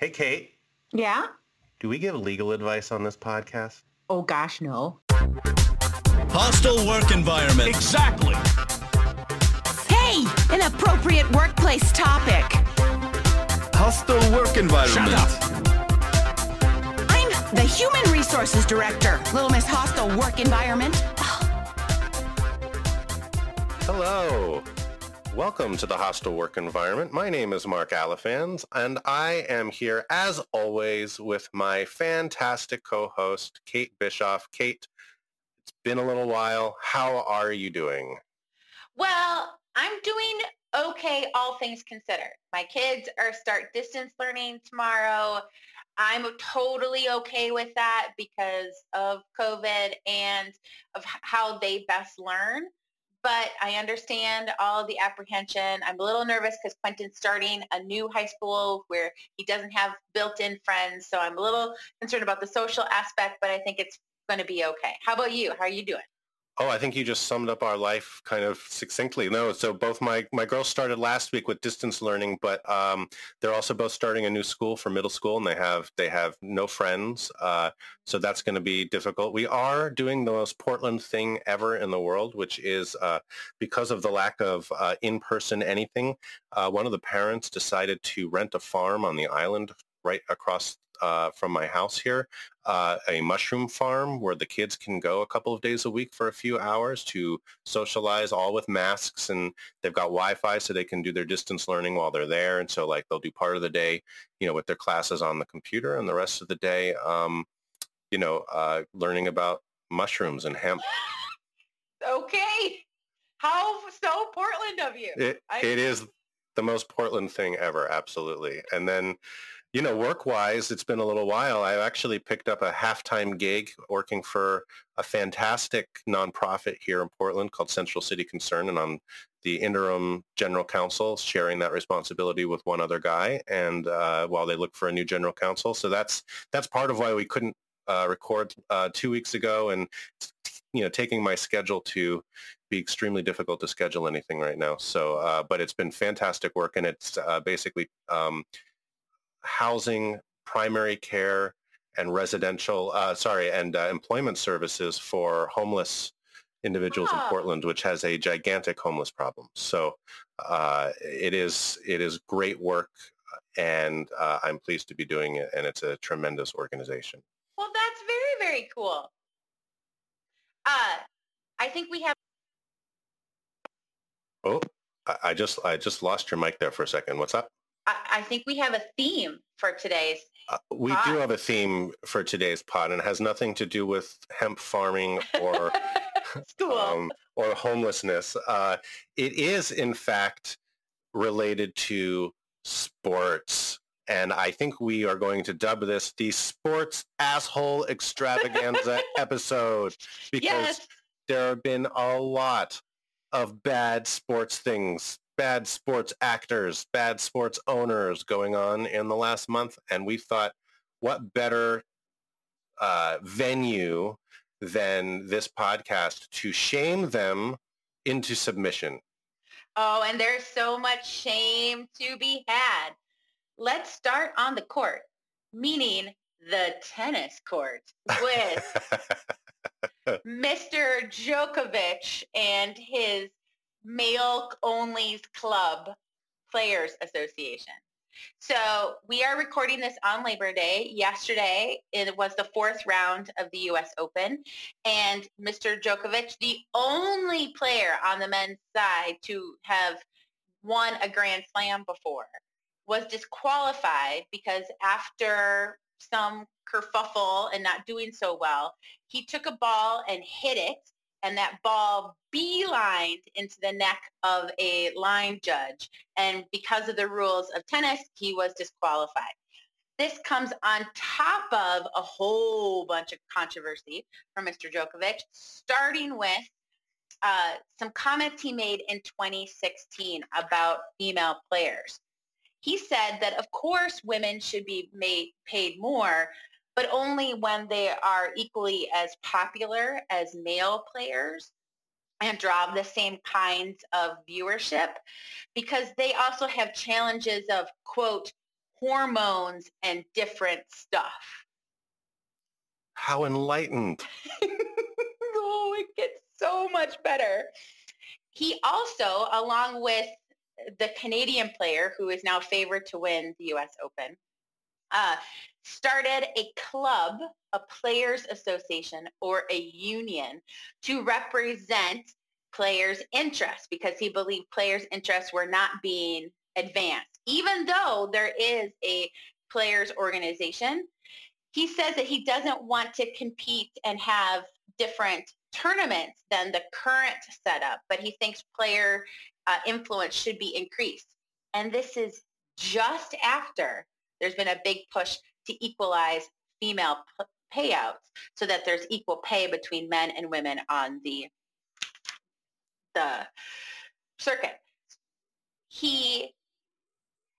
Hey, Kate, Yeah? do we give legal advice on this podcast? Oh gosh, no. Hostile work environment. Exactly. Hey, an appropriate workplace topic. Hostile work environment. Shut up. I'm the Human Resources Director. Little Miss Hostile Work Environment. Hello. Welcome to the Hostile Work Environment. My name is Mark Alifans, and I am here, as always, with my fantastic co-host, Kate Bischoff. Kate, it's been a little while. How are you doing? Well, I'm doing okay, all things considered. My kids are start distance learning tomorrow. I'm totally okay with that because of COVID and of how they best learn. But I understand all the apprehension. I'm a little nervous because Quentin's starting a new high school where he doesn't have built-in friends. So I'm a little concerned about the social aspect, but I think it's going to be okay. How about you? How are you doing? Oh, I think you just summed up our life kind of succinctly. No, so both my, my girls started last week with distance learning, but um, they're also both starting a new school for middle school, and they have they have no friends, uh, so that's going to be difficult. We are doing the most Portland thing ever in the world, which is uh, because of the lack of uh, in-person anything. Uh, one of the parents decided to rent a farm on the island right across uh, from my house here, uh, a mushroom farm where the kids can go a couple of days a week for a few hours to socialize, all with masks, and they've got Wi-Fi so they can do their distance learning while they're there. And so, like, they'll do part of the day, you know, with their classes on the computer, and the rest of the day, um, you know, uh, learning about mushrooms and hemp. Okay. How so Portland of you? It, I- it is the most Portland thing ever, absolutely. And then, you know, work-wise, it's been a little while. I actually picked up a half-time gig working for a fantastic nonprofit here in Portland called Central City Concern, and I'm the interim general counsel, sharing that responsibility with one other guy, and uh, while they look for a new general counsel, so that's that's part of why we couldn't uh, record uh, two weeks ago, and you know, taking my schedule to be extremely difficult to schedule anything right now. So, uh, but it's been fantastic work, and it's uh, basically um, housing, primary care, and residential, uh, sorry, and uh, employment services for homeless individuals in Ah. Portland, which has a gigantic homeless problem. So, uh, it is it is great work, and uh, I'm pleased to be doing it, and it's a tremendous organization. Well, that's very, very cool. Uh, I think we have, Oh, I, I just I just lost your mic there for a second. What's up? I, I think we have a theme for today's. Uh, we Pod. do have a theme for today's pod, and it has nothing to do with hemp farming or um, or homelessness. Uh, it is, in fact, related to sports. And I think we are going to dub this the sports asshole extravaganza episode because yes. there have been a lot of bad sports things, bad sports actors, bad sports owners going on in the last month. And we thought, what better uh, venue than this podcast to shame them into submission? Oh, and there's so much shame to be had. Let's start on the court, meaning the tennis court with Mr. Djokovic and his Male Only's Club Players Association. So we are recording this on Labor Day. Yesterday, it was the fourth round of the U.S. Open, and Mr. Djokovic, the only player on the men's side to have won a Grand Slam before, was disqualified because after some kerfuffle and not doing so well, he took a ball and hit it, and that ball beelined into the neck of a line judge. And because of the rules of tennis, he was disqualified. This comes on top of a whole bunch of controversy from Mr. Djokovic, starting with uh, some comments he made in 2016 about female players. He said that, of course, women should be made paid more, but only when they are equally as popular as male players and draw the same kinds of viewership because they also have challenges of, quote, hormones and different stuff. How enlightened. oh, it gets so much better. He also, along with the Canadian player who is now favored to win the U.S. Open, uh, started a club, a players association or a union to represent players' interests because he believed players' interests were not being advanced. Even though there is a players organization, he says that he doesn't want to compete and have different tournaments than the current setup, but he thinks player uh, influence should be increased. And this is just after there's been a big push to equalize female p- payouts so that there's equal pay between men and women on the the circuit. He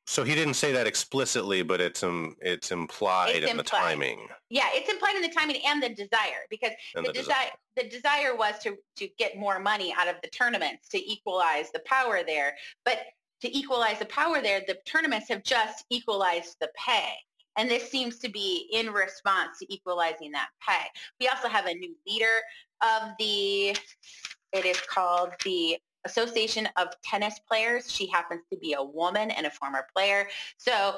So he didn't say that explicitly, but it's um, it's implied It's in the timing. yeah, it's implied in the timing and the desire because And the the desire the desire was to to get more money out of the tournaments to equalize the power there but to equalize the power there the tournaments have just equalized the pay and this seems to be in response to equalizing that pay we also have a new leader of the it is called the association of tennis players she happens to be a woman and a former player so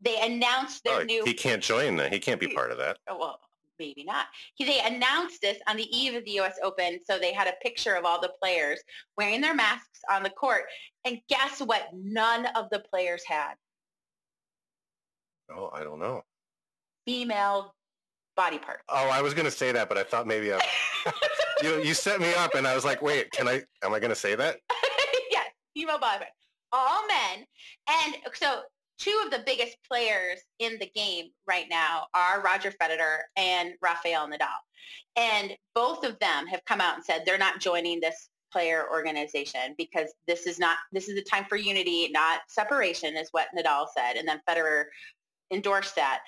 they announced their Oh, new he can't join that. He can't be part of that. oh, well, maybe not. He, they announced this on the eve of the U.S. Open, so they had a picture of all the players wearing their masks on the court. And guess what? None of the players had Oh, I don't know. female body part. Oh, I was going to say that, but I thought maybe I, you you set me up, and I was like, wait, can I? Am I going to say that? yes, female body part. All men. And so two of the biggest players in the game right now are Roger Federer and Rafael Nadal. And both of them have come out and said they're not joining this player organization because this is not this is a time for unity, not separation is what Nadal said. And then Federer endorsed that.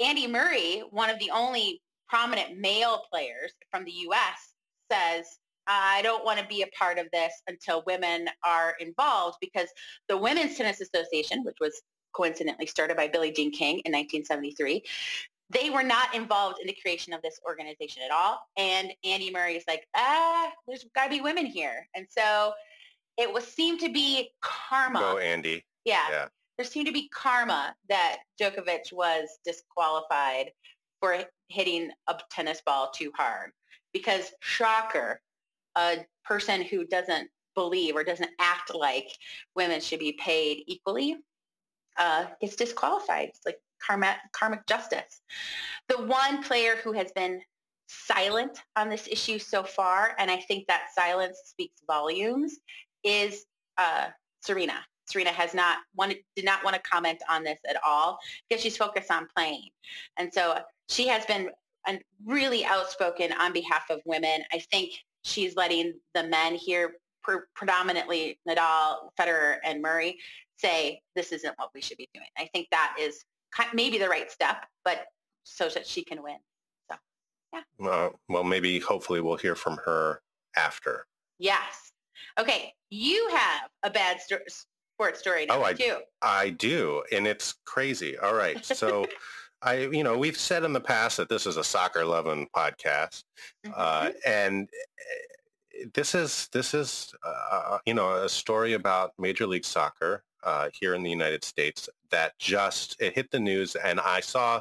Andy Murray, one of the only prominent male players from the US, says I don't want to be a part of this until women are involved because the Women's Tennis Association, which was coincidentally started by Billie Jean King in 1973, they were not involved in the creation of this organization at all. And Andy Murray is like, ah, there's got to be women here. And so it was seemed to be karma. Go, Andy. yeah, Yeah. There seemed to be karma that Djokovic was disqualified for hitting a tennis ball too hard because shocker, a person who doesn't believe or doesn't act like women should be paid equally uh, gets disqualified. It's like karma, karmic justice. The one player who has been silent on this issue so far, and I think that silence speaks volumes, is uh, Serena. Serena has not wanted, did not want to comment on this at all because she's focused on playing. And so she has been really outspoken on behalf of women. I think she's letting the men here, pre- predominantly Nadal, Federer, and Murray, say this isn't what we should be doing. I think that is maybe the right step, but so that she can win. So, Uh, well, maybe hopefully we'll hear from her after. Yes. Okay. You have a bad sto- sports story now Oh, I- too. I do, and it's crazy. All right, so I, you know, we've said in the past that this is a soccer loving podcast, uh, Mhm. and uh, this is this is uh, you know a story about Major League Soccer uh, here in the United States that just it hit the news, and I saw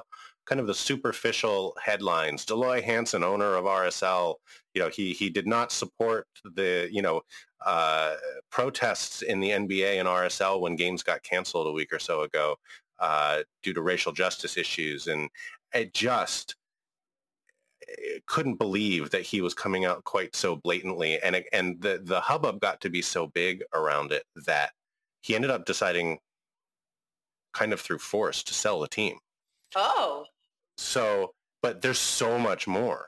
kind of the superficial headlines. Dell Loy Hansen, owner of RSL, you know, he he did not support the you know uh, protests in the NBA and RSL when games got canceled a week or so ago uh, due to racial justice issues, and it just couldn't believe that he was coming out quite so blatantly, and and the the hubbub got to be so big around it that he ended up deciding, kind of through force, to sell the team. Oh, So, but there's so much more.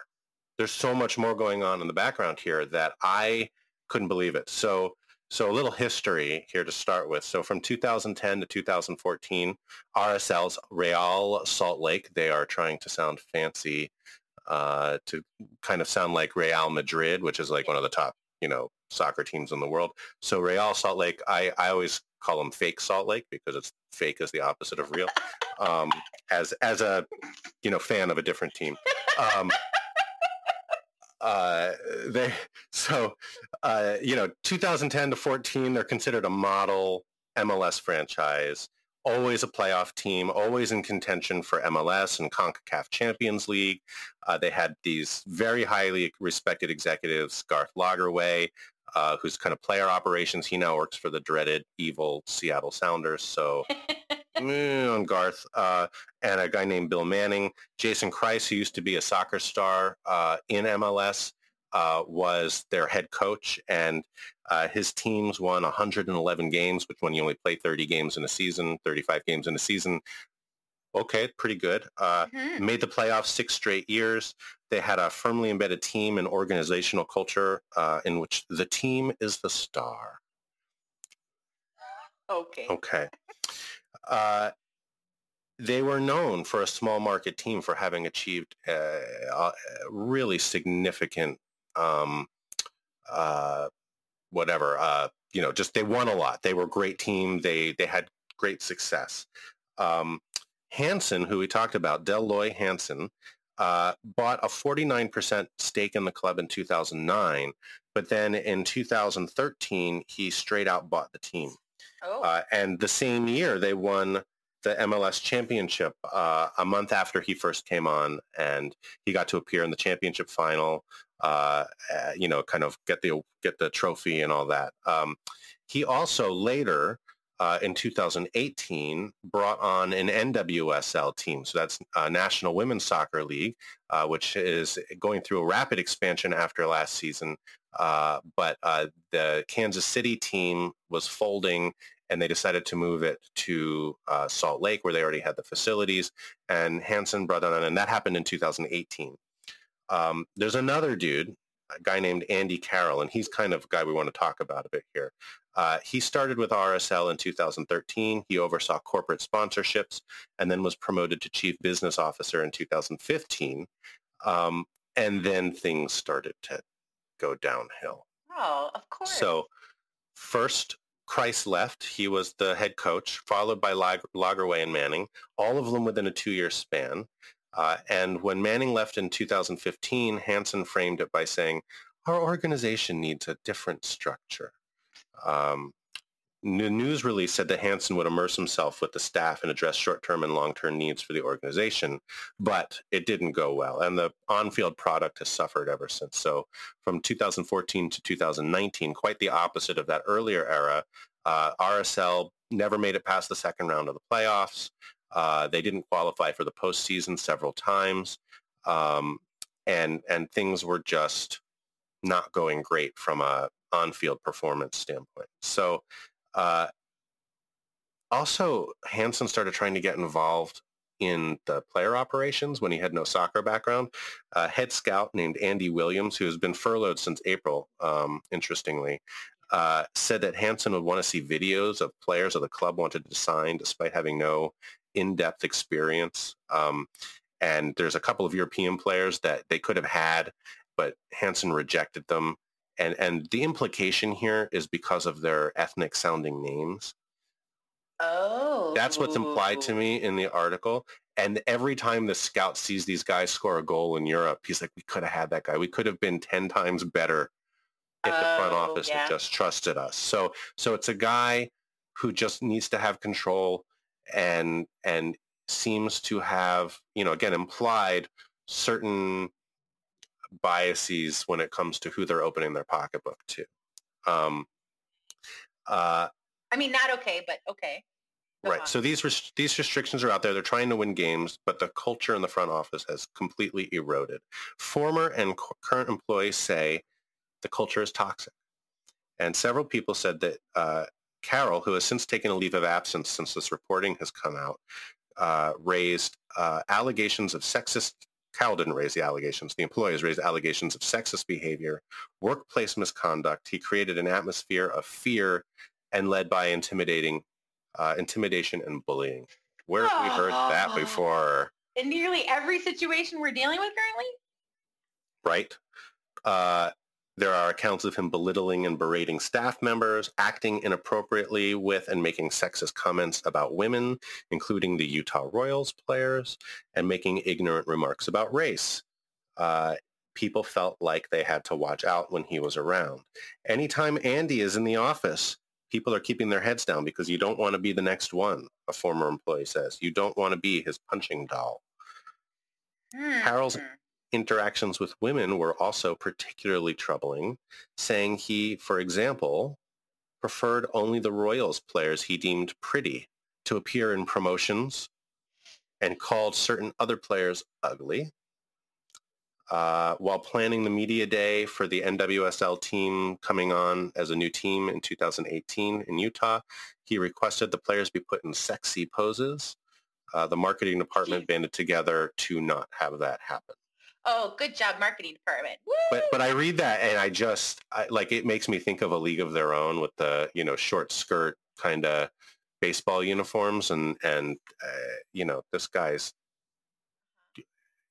There's so much more going on in the background here that I couldn't believe it. So, so a little history here to start with. So from 2010 to 2014, RSL's Real Salt Lake, they are trying to sound fancy uh, to kind of sound like Real Madrid, which is like one of the top, you know, soccer teams in the world. So Real Salt Lake, I, I always call them fake Salt Lake because it's fake is the opposite of real. Um, as as a you know fan of a different team. Um, uh, they so uh, you know 2010 to 14 they're considered a model MLS franchise always a playoff team, always in contention for MLS and CONCACAF Champions League. Uh, they had these very highly respected executives, Garth Lagerwey, uh, who's kind of player operations. He now works for the dreaded evil Seattle Sounders. So on Garth uh, and a guy named Bill Manning, Jason Kreis, who used to be a soccer star uh, in MLS, uh, was their head coach, and uh, his teams won 111 games, which when you only play 30 games in a season, 35 games in a season, okay, pretty good. Uh, mm-hmm. Made the playoffs six straight years. They had a firmly embedded team and organizational culture uh, in which the team is the star. Okay. Okay. Uh, they were known for a small market team for having achieved a really significant um, uh, whatever. Uh, you know, just they won a lot. They were a great team. They they had great success. Um, Hansen, who we talked about, Dell Loy Hansen, uh, bought a 49% stake in the club in 2009, but then in 2013 he straight out bought the team. Oh. Uh, and the same year they won the MLS championship uh, a month after he first came on, and he got to appear in the championship final uh, uh, you know, kind of get the get the trophy and all that. Um, he also later uh, in 2018 brought on an NWSL team. So that's uh, National Women's Soccer League, which is going through a rapid expansion after last season. Uh, but uh, the Kansas City team was folding and they decided to move it to uh, Salt Lake where they already had the facilities. And Hansen brought on, and that happened in 2018. Um, there's another dude, a guy named Andy Carroll, and he's kind of a guy we want to talk about a bit here. Uh, he started with RSL in 2013. He oversaw corporate sponsorships and then was promoted to chief business officer in 2015. Um, and then things started to go downhill. Oh, of course. So first, Kreis left. He was the head coach, followed by Lagerwey and Manning, all of them within a two-year span. Uh, and when Manning left in 2015, Hansen framed it by saying, our organization needs a different structure. Um, the news release said that Hansen would immerse himself with the staff and address short-term and long-term needs for the organization, but it didn't go well, and the on-field product has suffered ever since. So from 2014 to 2019, quite the opposite of that earlier era, uh, RSL never made it past the second round of the playoffs. Uh, they didn't qualify for the postseason several times, um, and and things were just not going great from a on-field performance standpoint. So, uh, also Hansen started trying to get involved in the player operations when he had no soccer background. Uh, head scout named Andy Williams, who has been furloughed since April, um, interestingly, uh, said that Hansen would want to see videos of players of the club wanted to sign despite having no in-depth experience. Um, and there's a couple of European players that they could have had, but Hansen rejected them. And and the implication here is because of their ethnic sounding names. Oh. That's what's implied to me in the oh. article. And every time the scout sees these guys score a goal in Europe, he's like, we could have had that guy. We could have been 10 times better if the front oh, office yeah. had just trusted us. So so it's a guy who just needs to have control and and seems to have you know again implied certain biases when it comes to who they're opening their pocketbook to. Um, uh, I mean, not okay, but okay. Go right. On. So these res- these restrictions are out there. They're trying to win games, but the culture in the front office has completely eroded. Former and current employees say the culture is toxic, and several people said that uh, Carroll, who has since taken a leave of absence since this reporting has come out, uh, raised uh, allegations of sexist. Carroll didn't raise the allegations. The employees raised allegations of sexist behavior, workplace misconduct. He created an atmosphere of fear and led by intimidating, uh, intimidation and bullying. Where have we heard that before? In nearly every situation we're dealing with currently? Right. Uh, There are accounts of him belittling and berating staff members, acting inappropriately with and making sexist comments about women, including the Utah Royals players, and making ignorant remarks about race. Uh, people felt like they had to watch out when he was around. Anytime Andy is in the office, people are keeping their heads down because you don't want to be the next one, a former employee says. You don't want to be his punching doll. Carroll's Hmm. Interactions with women were also particularly troubling, saying he, for example, preferred only the Royals players he deemed pretty to appear in promotions and called certain other players ugly. Uh, while planning the media day for the NWSL team coming on as a new team in 2018 in Utah, he requested the players be put in sexy poses. Uh, the marketing department banded together to not have that happen. Oh, good job, marketing department. Woo! But but I read that and I just I, like it makes me think of a league of their own with the you know short skirt kind of baseball uniforms and and uh, you know this guy's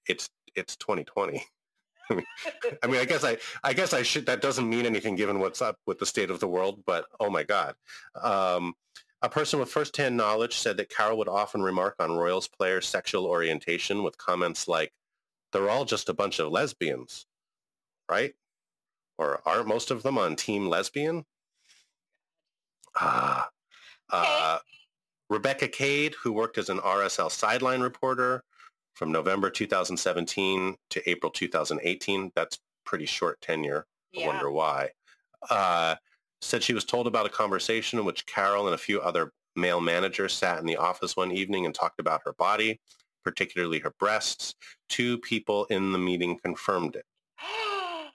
it's it's 2020. I mean, I mean, I guess I, I guess I should. That doesn't mean anything given what's up with the state of the world. But oh my God, um, a person with firsthand knowledge said that Carroll would often remark on Royals players' sexual orientation with comments like, "They're all just a bunch of lesbians, right?" Or aren't most of them on Team Lesbian? Ah, uh, Rebecca Cade, who worked as an RSL sideline reporter from November 2017 to April 2018. That's pretty short tenure. I wonder why. Uh, said she was told about a conversation in which Carroll and a few other male managers sat in the office one evening and talked about her body, particularly her breasts. Two people in the meeting confirmed it.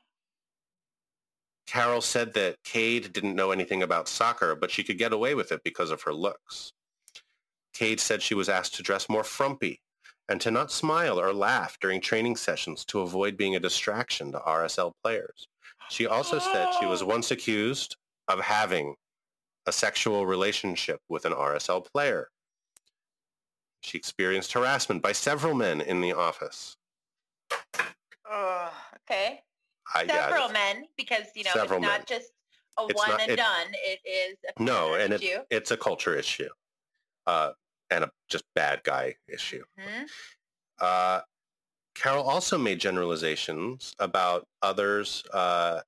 Carroll said that Cade didn't know anything about soccer, but she could get away with it because of her looks. Cade said she was asked to dress more frumpy and to not smile or laugh during training sessions to avoid being a distraction to RSL players. She also said she was once accused of having a sexual relationship with an RSL player. She experienced harassment by several men in the office. oh, okay. I, Several men, because you know Several it's not men. just a It's one not- and it- done. It is a No, and it, it's a culture issue uh, and a just bad guy issue. Mhm. Uh, Carroll also made generalizations about others uh,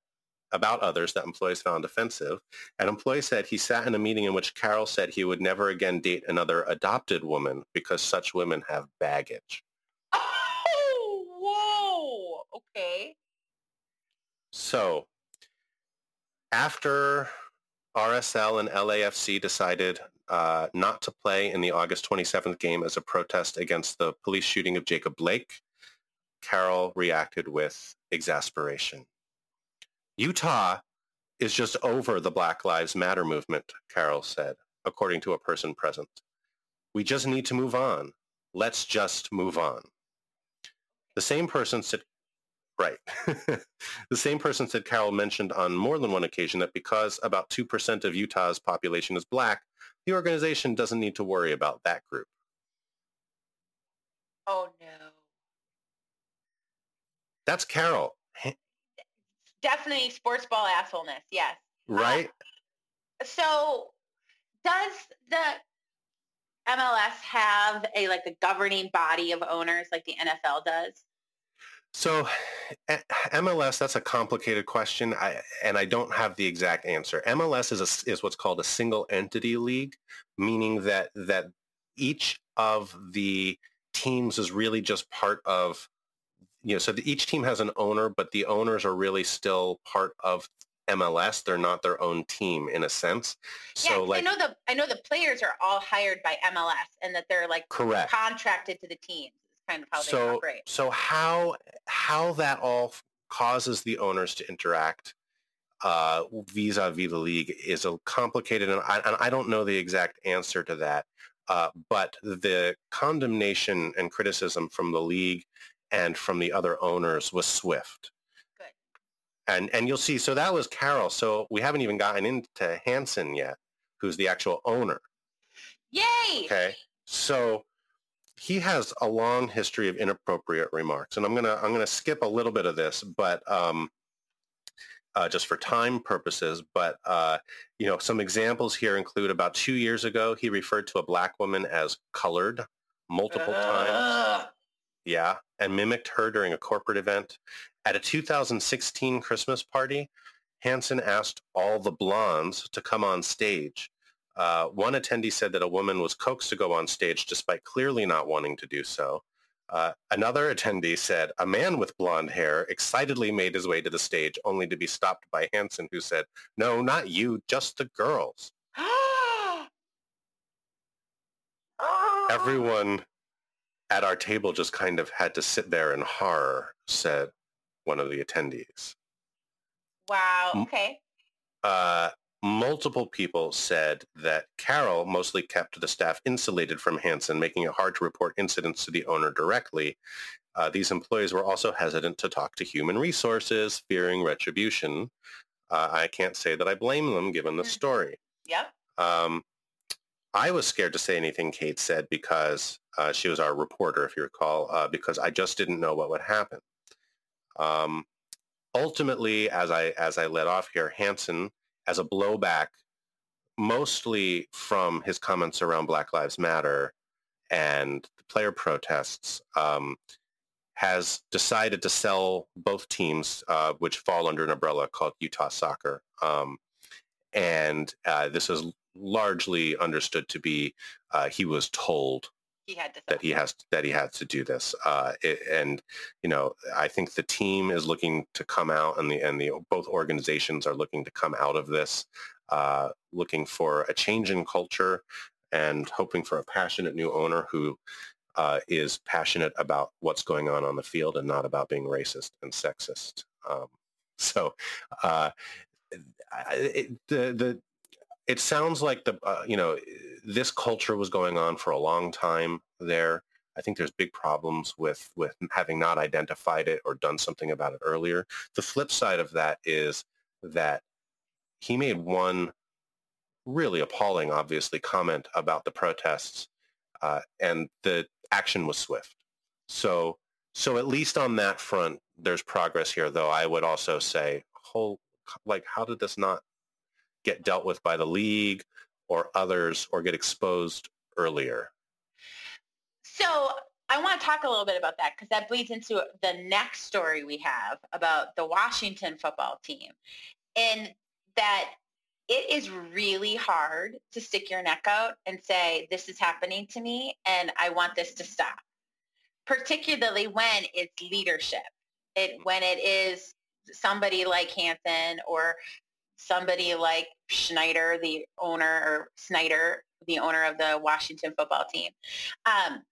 about others that employees found offensive. An employee said he sat in a meeting in which Carroll said he would never again date another adopted woman because such women have baggage. Oh, whoa. Okay. So after RSL and LAFC decided uh, not to play in the August 27th game as a protest against the police shooting of Jacob Blake, Carroll reacted with exasperation. Utah is just over the Black Lives Matter movement, Carroll said, according to a person present. We just need to move on. Let's just move on. The same person said, right. the same person said Carroll mentioned on more than one occasion that because about 2% of Utah's population is black, the organization doesn't need to worry about that group. Oh no. That's Carroll, Definitely sports ball assholeness. Yes. right? So does the MLS have a like a governing body of owners like the NFL does? So eh, MLS, that's a complicated question, I, and I don't have the exact answer. MLS is, a, is what's called a single entity league, meaning that, that each of the teams is really just part of, you know, so the, each team has an owner, but the owners are really still part of MLS. They're not their own team in a sense. So yes, like, I know the I know the players are all hired by MLS and that they're like correct. contracted to the teams. Is kind of how they so operate. so how how that all causes the owners to interact uh, vis-a-vis the league is a complicated and I, and I don't know the exact answer to that uh, but the condemnation and criticism from the league and from the other owners was swift Good. and and you'll see so that was Carroll so we haven't even gotten into Hansen yet who's the actual owner Yay! Okay. So he has a long history of inappropriate remarks, and I'm gonna I'm gonna skip a little bit of this, but um, uh, just for time purposes. But, uh, you know, some examples here include about two years ago, he referred to a black woman as colored multiple times. Yeah, and mimicked her during a corporate event. At a 2016 Christmas party, Hansen asked all the blondes to come on stage. Uh, one attendee said that a woman was coaxed to go on stage despite clearly not wanting to do so. Uh, another attendee said a man with blonde hair excitedly made his way to the stage only to be stopped by Hansen who said, no, not you, just the girls. Everyone at our table just kind of had to sit there in horror, said one of the attendees. Wow. Okay. Uh, multiple people said that Carroll mostly kept the staff insulated from Hansen, making it hard to report incidents to the owner directly. Uh, these employees were also hesitant to talk to human resources, fearing retribution. Uh, I can't say that I blame them given the Mhm. story. Yep. Um, I was scared to say anything Kate said because uh, she was our reporter, if you recall, uh, because I just didn't know what would happen. Um, ultimately, as I as I let off here, Hansen, as a blowback, mostly from his comments around Black Lives Matter and the player protests, um, has decided to sell both teams, uh, which fall under an umbrella called Utah Soccer. Um, and uh, this is largely understood to be uh, he was told He had to. that he has that he has to do this uh, it, and you know i think the team is looking to come out and the and the both organizations are looking to come out of this uh, looking for a change in culture and hoping for a passionate new owner who uh, is passionate about what's going on on the field and not about being racist and sexist um, so uh, it, the the it sounds like the uh, you know this culture was going on for a long time there. I think there's big problems with with having not identified it or done something about it earlier. The flip side of that is that he made one really appalling, obviously, comment about the protests, uh, and the action was swift. So, so at least on that front, there's progress here. Though I would also say, whole like, how did this not get dealt with by the league or others or get exposed earlier? So I want to talk a little bit about that because that bleeds into the next story we have about the Washington football team and that it is really hard to stick your neck out and say, this is happening to me and I want this to stop, particularly when it's leadership. It, when it is somebody like Hansen or somebody like Schneider, the owner, or Snyder, the owner of the Washington football team. Um,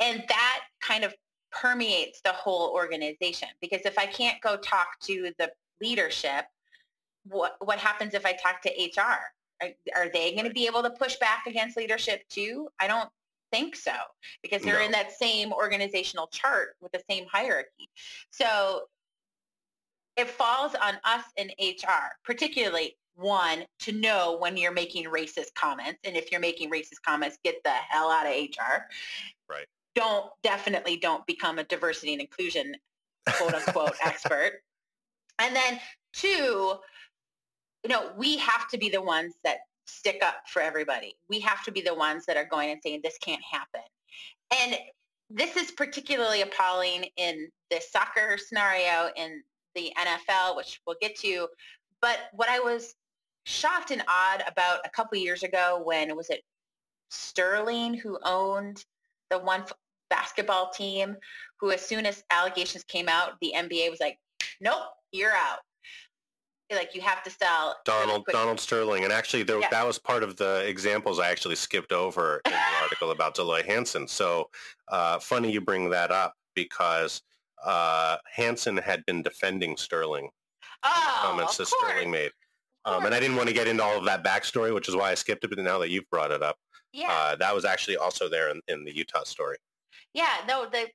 and that kind of permeates the whole organization because if I can't go talk to the leadership, what what happens if I talk to HR? Are, are they going to be able to push back against leadership too? I don't think so because they're No. in that same organizational chart with the same hierarchy. So it falls on us in HR, particularly one, to know when you're making racist comments. And if you're making racist comments, get the hell out of HR. Right. Don't, definitely don't become a diversity and inclusion quote unquote expert. And then two, you know, we have to be the ones that stick up for everybody. We have to be the ones that are going and saying this can't happen. And this is particularly appalling in the soccer scenario in the NFL, which we'll get to. But what I was shocked and odd about a couple years ago when was it Sterling who owned the one basketball team who as soon as allegations came out, the NBA was like, nope, you're out. Like you have to sell. Donald. Donald Sterling, and actually there, Yeah. that was part of the examples I actually skipped over in the article about Dell Loy Hansen. So uh, funny you bring that up because uh, Hansen had been defending Sterling Oh, comments that. Sterling made, um, and I didn't want to get into all of that backstory, which is why I skipped it. But now that you've brought it up, Yeah. uh, that was actually also there in, in the Utah story. Yeah, no, the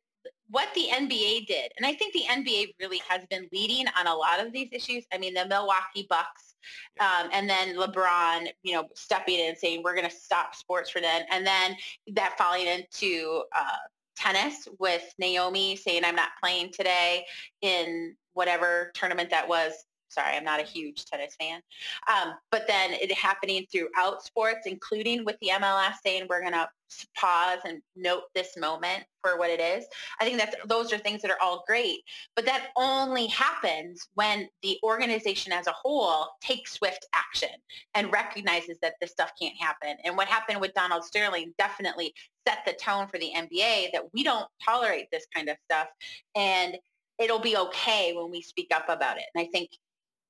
what the NBA did, and I think the NBA really has been leading on a lot of these issues. I mean, the Milwaukee Bucks, um, and then LeBron, you know, stepping in and saying we're going to stop sports for them, and then that falling into uh, tennis with Naomi saying I'm not playing today in whatever tournament that was Sorry, I'm not a huge tennis fan. Um, but then it happening throughout sports, including with the MLS saying we're going to pause and note this moment for what it is. I think that's those are things that are all great, but that only happens when the organization as a whole takes swift action and recognizes that this stuff can't happen. And what happened with Donald Sterling definitely set the tone for the NBA that we don't tolerate this kind of stuff and it'll be okay when we speak up about it. And I think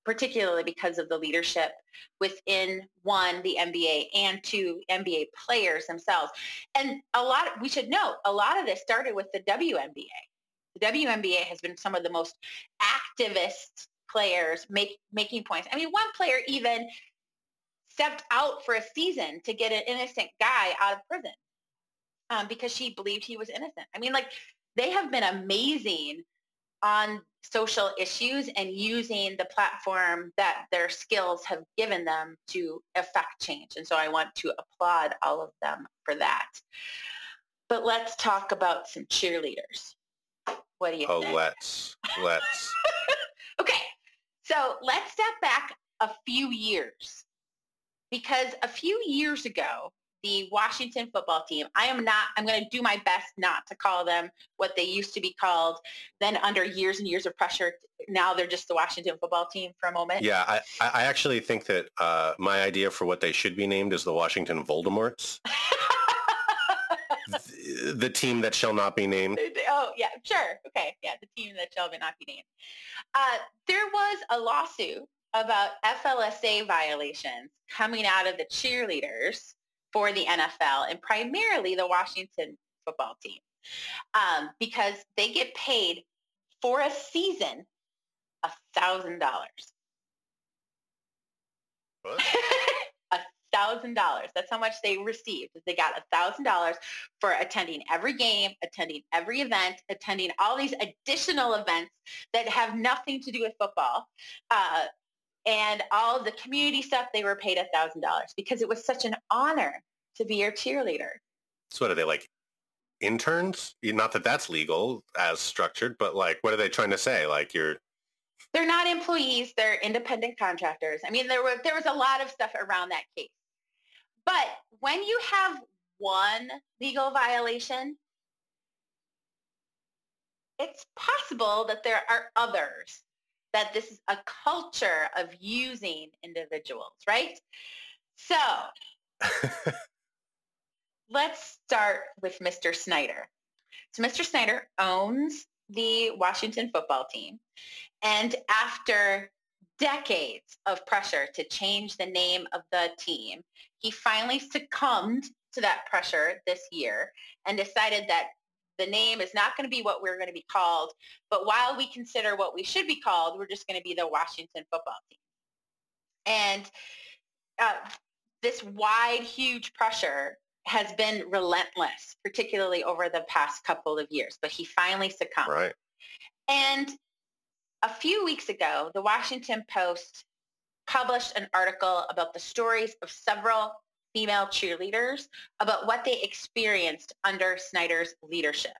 particularly because of the leadership within one, the NBA and two, NBA players themselves. And a lot, we should note, a lot of this started with the WNBA. The WNBA has been some of the most activist players make, making points. I mean, one player even stepped out for a season to get an innocent guy out of prison um, because she believed he was innocent. I mean, like they have been amazing on social issues and using the platform that their skills have given them to affect change. And so I want to applaud all of them for that. But let's talk about some cheerleaders. What do you oh, think? let's, let's. okay. So let's step back a few years because a few years ago, the Washington football team. I am not, I'm going to do my best not to call them what they used to be called. Then under years and years of pressure, now they're just the Washington football team for a moment. Yeah, I, I actually think that uh, my idea for what they should be named is the Washington Voldemorts. the, the team that shall not be named. Oh, yeah, sure. Okay. Yeah, the team that shall not be named. Uh, there was a lawsuit about FLSA violations coming out of the cheerleaders for the NFL and primarily the Washington football team um, because they get paid for a season a thousand dollars. A thousand dollars. That's how much they received. They got a thousand dollars for attending every game, attending every event, attending all these additional events that have nothing to do with football. Uh, and all the community stuff, they were paid a thousand dollars because it was such an honor to be your cheerleader. So what are they like? Interns? Not that that's legal as structured, but like, what are they trying to say? Like you're they're not employees they're independent contractors i mean there was there was a lot of stuff around that case but when you have one legal violation it's possible that there are others that this is a culture of using individuals right? So let's start with mr snyder. So mr snyder owns the washington football team and after decades of pressure to change the name of the team, he finally succumbed to that pressure this year and decided that the name is not going to be what we're going to be called. But while we consider what we should be called, we're just going to be the Washington football team. And uh, this wide, huge pressure has been relentless, particularly over the past couple of years. But he finally succumbed. right. And a few weeks ago, the Washington Post published an article about the stories of several female cheerleaders about what they experienced under Snyder's leadership.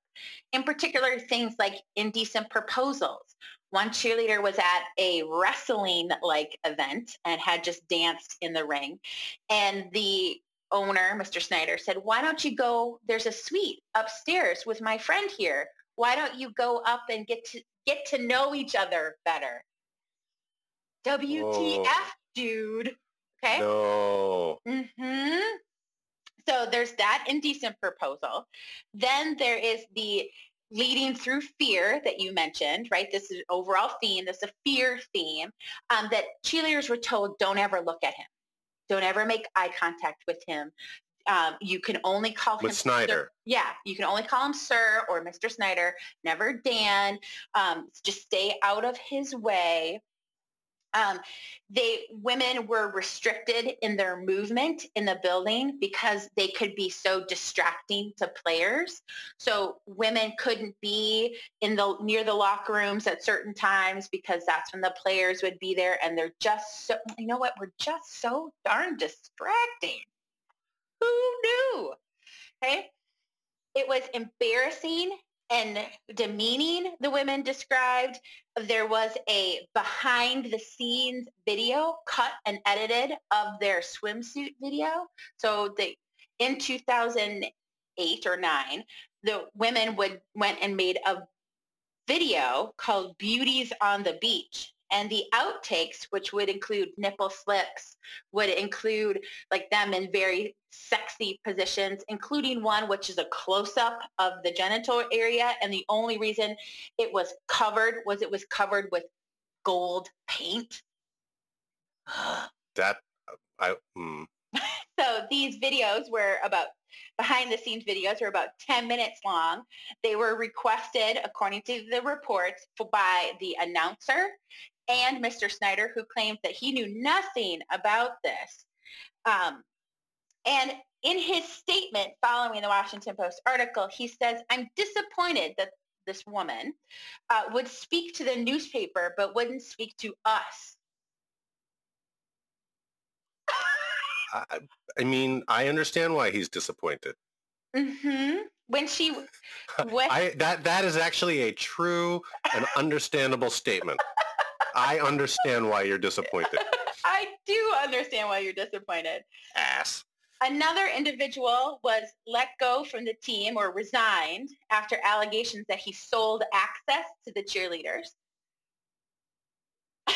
In particular, things like indecent proposals. One cheerleader was at a wrestling-like event and had just danced in the ring. And the owner, Mr. Snyder, said, why don't you go, there's a suite upstairs with my friend here. Why don't you go up and get to get to know each other better. WTF, Whoa. dude. Okay. No. Mm-hmm. So there's that indecent proposal. Then there is the leading through fear that you mentioned, right? This is an overall theme. This is a fear theme um, that cheerleaders were told, don't ever look at him. Don't ever make eye contact with him. Um, you can only call him Snyder. Sir. Yeah, you can only call him Sir or Mr. Snyder. Never Dan. Um, just stay out of his way. Um, they women were restricted in their movement in the building because they could be so distracting to players. So women couldn't be in the near the locker rooms at certain times because that's when the players would be there, and they're just so. You know what? We're just so darn distracting. Who knew? Okay. It was embarrassing and demeaning the women described. There was a behind the scenes video cut and edited of their swimsuit video. So they in 2008 or 9, the women would went and made a video called Beauties on the Beach and the outtakes which would include nipple slips would include like them in very sexy positions including one which is a close-up of the genital area and the only reason it was covered was it was covered with gold paint that i mm. so these videos were about behind the scenes videos were about 10 minutes long. They were requested, according to the reports, by the announcer and Mr. Snyder, who claimed that he knew nothing about this. Um, and in his statement following the Washington Post article, he says, I'm disappointed that this woman uh, would speak to the newspaper but wouldn't speak to us. I, I mean, I understand why he's disappointed. Mm-hmm. When she, when, I, that that is actually a true and understandable statement. I understand why you're disappointed. I do understand why you're disappointed. Ass. Another individual was let go from the team or resigned after allegations that he sold access to the cheerleaders.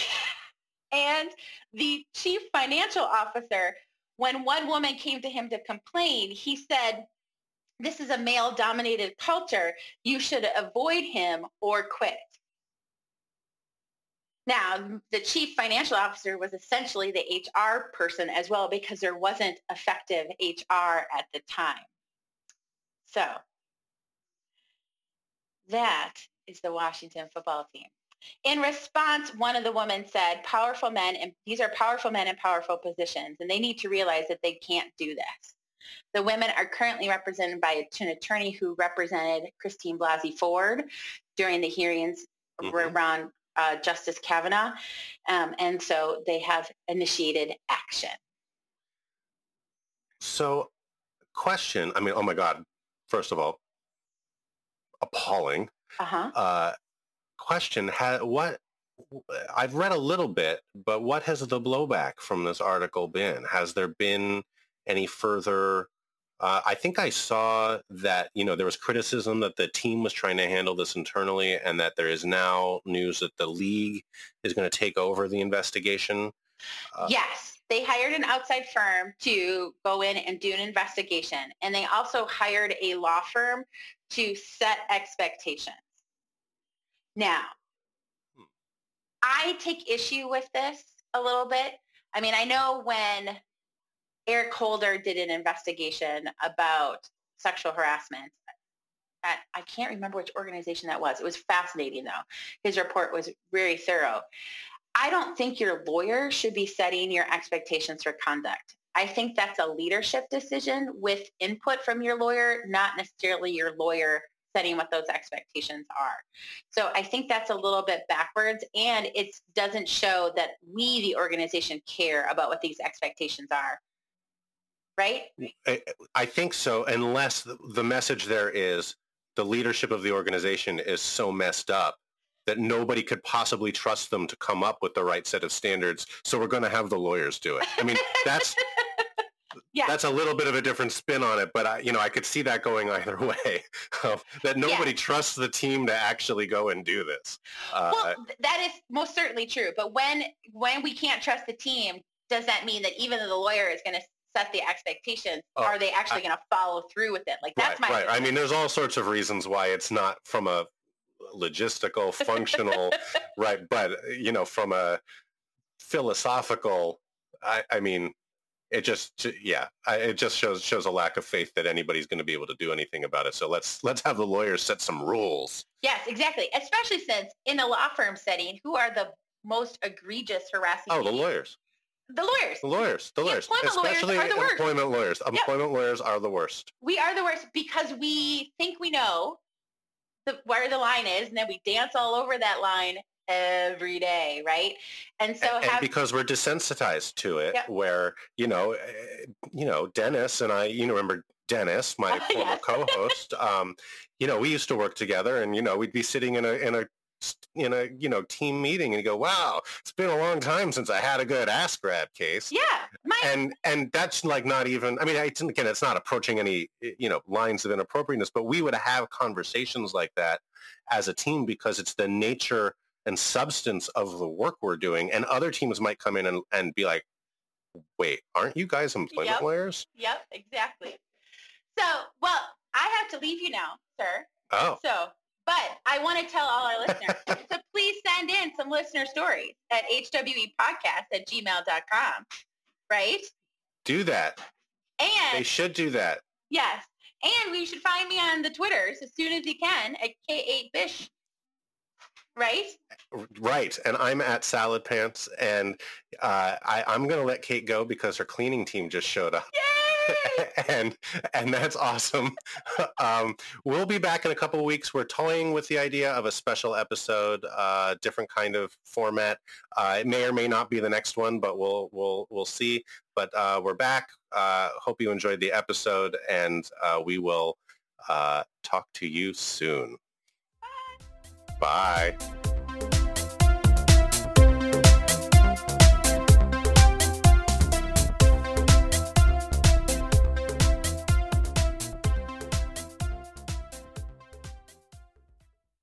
and the chief financial officer, when one woman came to him to complain, he said, this is a male-dominated culture. You should avoid him or quit. Now, the chief financial officer was essentially the HR person as well because there wasn't effective HR at the time. So that is the Washington football team. In response, one of the women said, powerful men, and these are powerful men in powerful positions, and they need to realize that they can't do this. The women are currently represented by an attorney who represented Christine Blasey Ford during the hearings mm-hmm. around uh, Justice Kavanaugh. Um, and so they have initiated action. So question, I mean, oh my God, first of all, appalling. Uh-huh. Uh, question, ha- what, I've read a little bit, but what has the blowback from this article been? Has there been any further uh, I think I saw that, you know, there was criticism that the team was trying to handle this internally and that there is now news that the league is going to take over the investigation. Uh, yes. They hired an outside firm to go in and do an investigation. And they also hired a law firm to set expectations. Now, hmm. I take issue with this a little bit. I mean, I know when Eric Holder did an investigation about sexual harassment at, I can't remember which organization that was. It was fascinating though. His report was very thorough. I don't think your lawyer should be setting your expectations for conduct. I think that's a leadership decision with input from your lawyer, not necessarily your lawyer setting what those expectations are. So I think that's a little bit backwards and it doesn't show that we, the organization, care about what these expectations are right? I, I think so, unless the message there is the leadership of the organization is so messed up that nobody could possibly trust them to come up with the right set of standards. So we're going to have the lawyers do it. I mean, that's yeah. that's a little bit of a different spin on it, but I, you know, I could see that going either way. Um, that nobody yeah. trusts the team to actually go and do this. Uh, well, that is most certainly true. But when when we can't trust the team, does that mean that even the lawyer is going to set the expectations, oh, are they actually going to follow through with it? Like that's right, my right. I mean, there's all sorts of reasons why it's not from a logistical, functional, right? But you know, from a philosophical, I, I mean, it just yeah it just shows shows a lack of faith that anybody's going to be able to do anything about it so let's let's have the lawyers set some rules yes exactly especially since in a law firm setting who are the most egregious harassing oh the lawyers the lawyers. The lawyers. The, the lawyers. Especially lawyers employment lawyers. Employment lawyers are the worst. We are the worst because we think we know the, where the line is, and then we dance all over that line every day, right? And so and, have, and because we're desensitized to it, where you know, eh, you know, Dennis and I, you know, remember Dennis, my former co-host, um, you know, we used to work together, and you know, we'd be sitting in a in a in a you know team meeting, and you go, "Wow, it's been a long time since I had a good ass grab case." Yeah, my and and that's like not even i mean it's, again it's not approaching any you know lines of inappropriateness but we would have conversations like that as a team because it's the nature and substance of the work we're doing and other teams might come in and, and be like wait aren't you guys employment Yep. lawyers Yep, exactly. So, well, I have to leave you now, sir. oh So, but I want to tell all our listeners to please send in some listener stories at hwepodcast at gmail.com. Right? do that And they should do that yes. And we should find me on the Twitters as soon as you can at K8Bish. Right? right and i'm at salad pants and uh, I, i'm going to let kate go because her cleaning team just showed up Yay! and and that's awesome. um, we'll be back in a couple of weeks. We're toying with the idea of a special episode, uh, different kind of format. Uh, it may or may not be the next one, but we'll we'll we'll see. But uh, we're back. Uh, hope you enjoyed the episode, and uh, we will uh, talk to you soon. Bye. Bye.